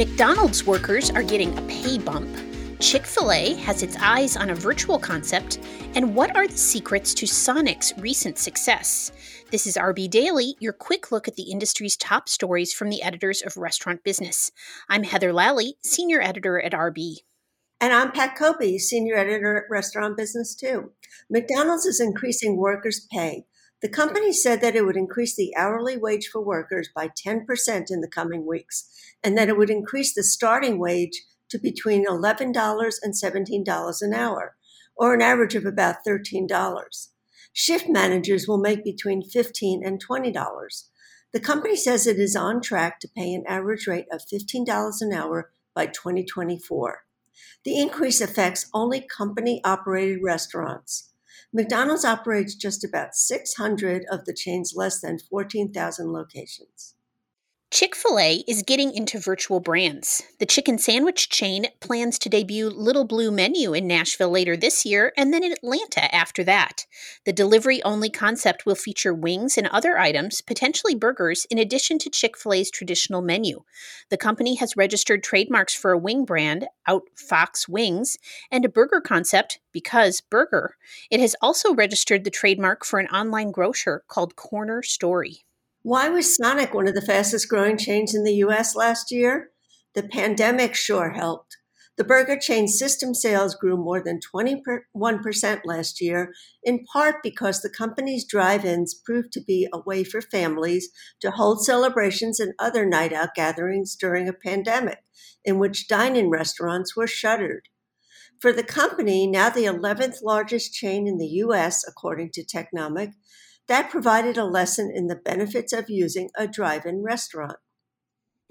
McDonald's workers are getting a pay bump. Chick fil A has its eyes on a virtual concept. And what are the secrets to Sonic's recent success? This is RB Daily, your quick look at the industry's top stories from the editors of Restaurant Business. I'm Heather Lalley, senior editor at RB. And I'm Pat Cobe, senior editor at Restaurant Business too. McDonald's is increasing workers' pay. The company said that it would increase the hourly wage for workers by 10% in the coming weeks, and that it would increase the starting wage to between $11 and $17 an hour, or an average of about $13. Shift managers will make between $15 and $20. The company says it is on track to pay an average rate of $15 an hour by 2024. The increase affects only company operated restaurants. McDonald's operates just about 600 of the chain's less than 14,000 locations. Chick fil A is getting into virtual brands. The chicken sandwich chain plans to debut Little Blue Menu in Nashville later this year and then in Atlanta after that. The delivery only concept will feature wings and other items, potentially burgers, in addition to Chick fil A's traditional menu. The company has registered trademarks for a wing brand, Outfox Wings, and a burger concept, Because Burger. It has also registered the trademark for an online grocer called Corner Story. Why was Sonic one of the fastest growing chains in the US last year? The pandemic sure helped. The burger chain system sales grew more than 21% last year, in part because the company's drive ins proved to be a way for families to hold celebrations and other night out gatherings during a pandemic in which dine in restaurants were shuttered. For the company, now the 11th largest chain in the US, according to Technomic, that provided a lesson in the benefits of using a drive in restaurant.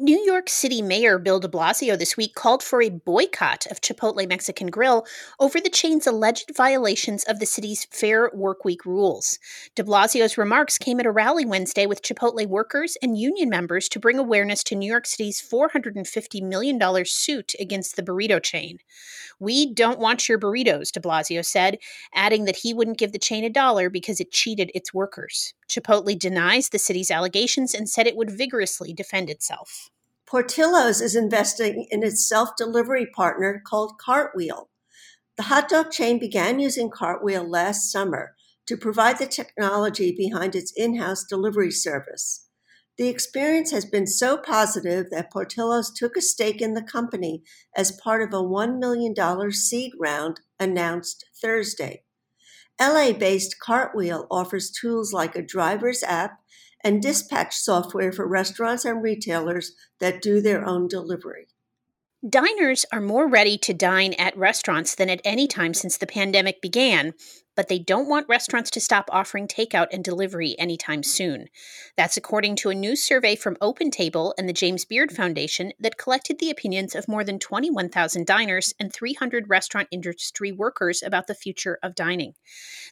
New York City Mayor Bill de Blasio this week called for a boycott of Chipotle Mexican Grill over the chain's alleged violations of the city's Fair Workweek rules. De Blasio's remarks came at a rally Wednesday with Chipotle workers and union members to bring awareness to New York City's $450 million suit against the burrito chain. We don't want your burritos, de Blasio said, adding that he wouldn't give the chain a dollar because it cheated its workers. Chipotle denies the city's allegations and said it would vigorously defend itself. Portillo's is investing in its self delivery partner called Cartwheel. The hot dog chain began using Cartwheel last summer to provide the technology behind its in house delivery service. The experience has been so positive that Portillo's took a stake in the company as part of a $1 million seed round announced Thursday. LA based Cartwheel offers tools like a driver's app and dispatch software for restaurants and retailers that do their own delivery. Diners are more ready to dine at restaurants than at any time since the pandemic began, but they don't want restaurants to stop offering takeout and delivery anytime soon. That's according to a new survey from OpenTable and the James Beard Foundation that collected the opinions of more than 21,000 diners and 300 restaurant industry workers about the future of dining.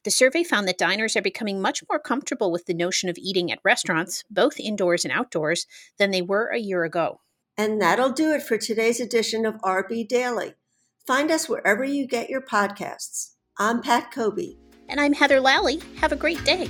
The survey found that diners are becoming much more comfortable with the notion of eating at restaurants, both indoors and outdoors, than they were a year ago. And that'll do it for today's edition of RB Daily. Find us wherever you get your podcasts. I'm Pat Cobe. And I'm Heather Lalley. Have a great day.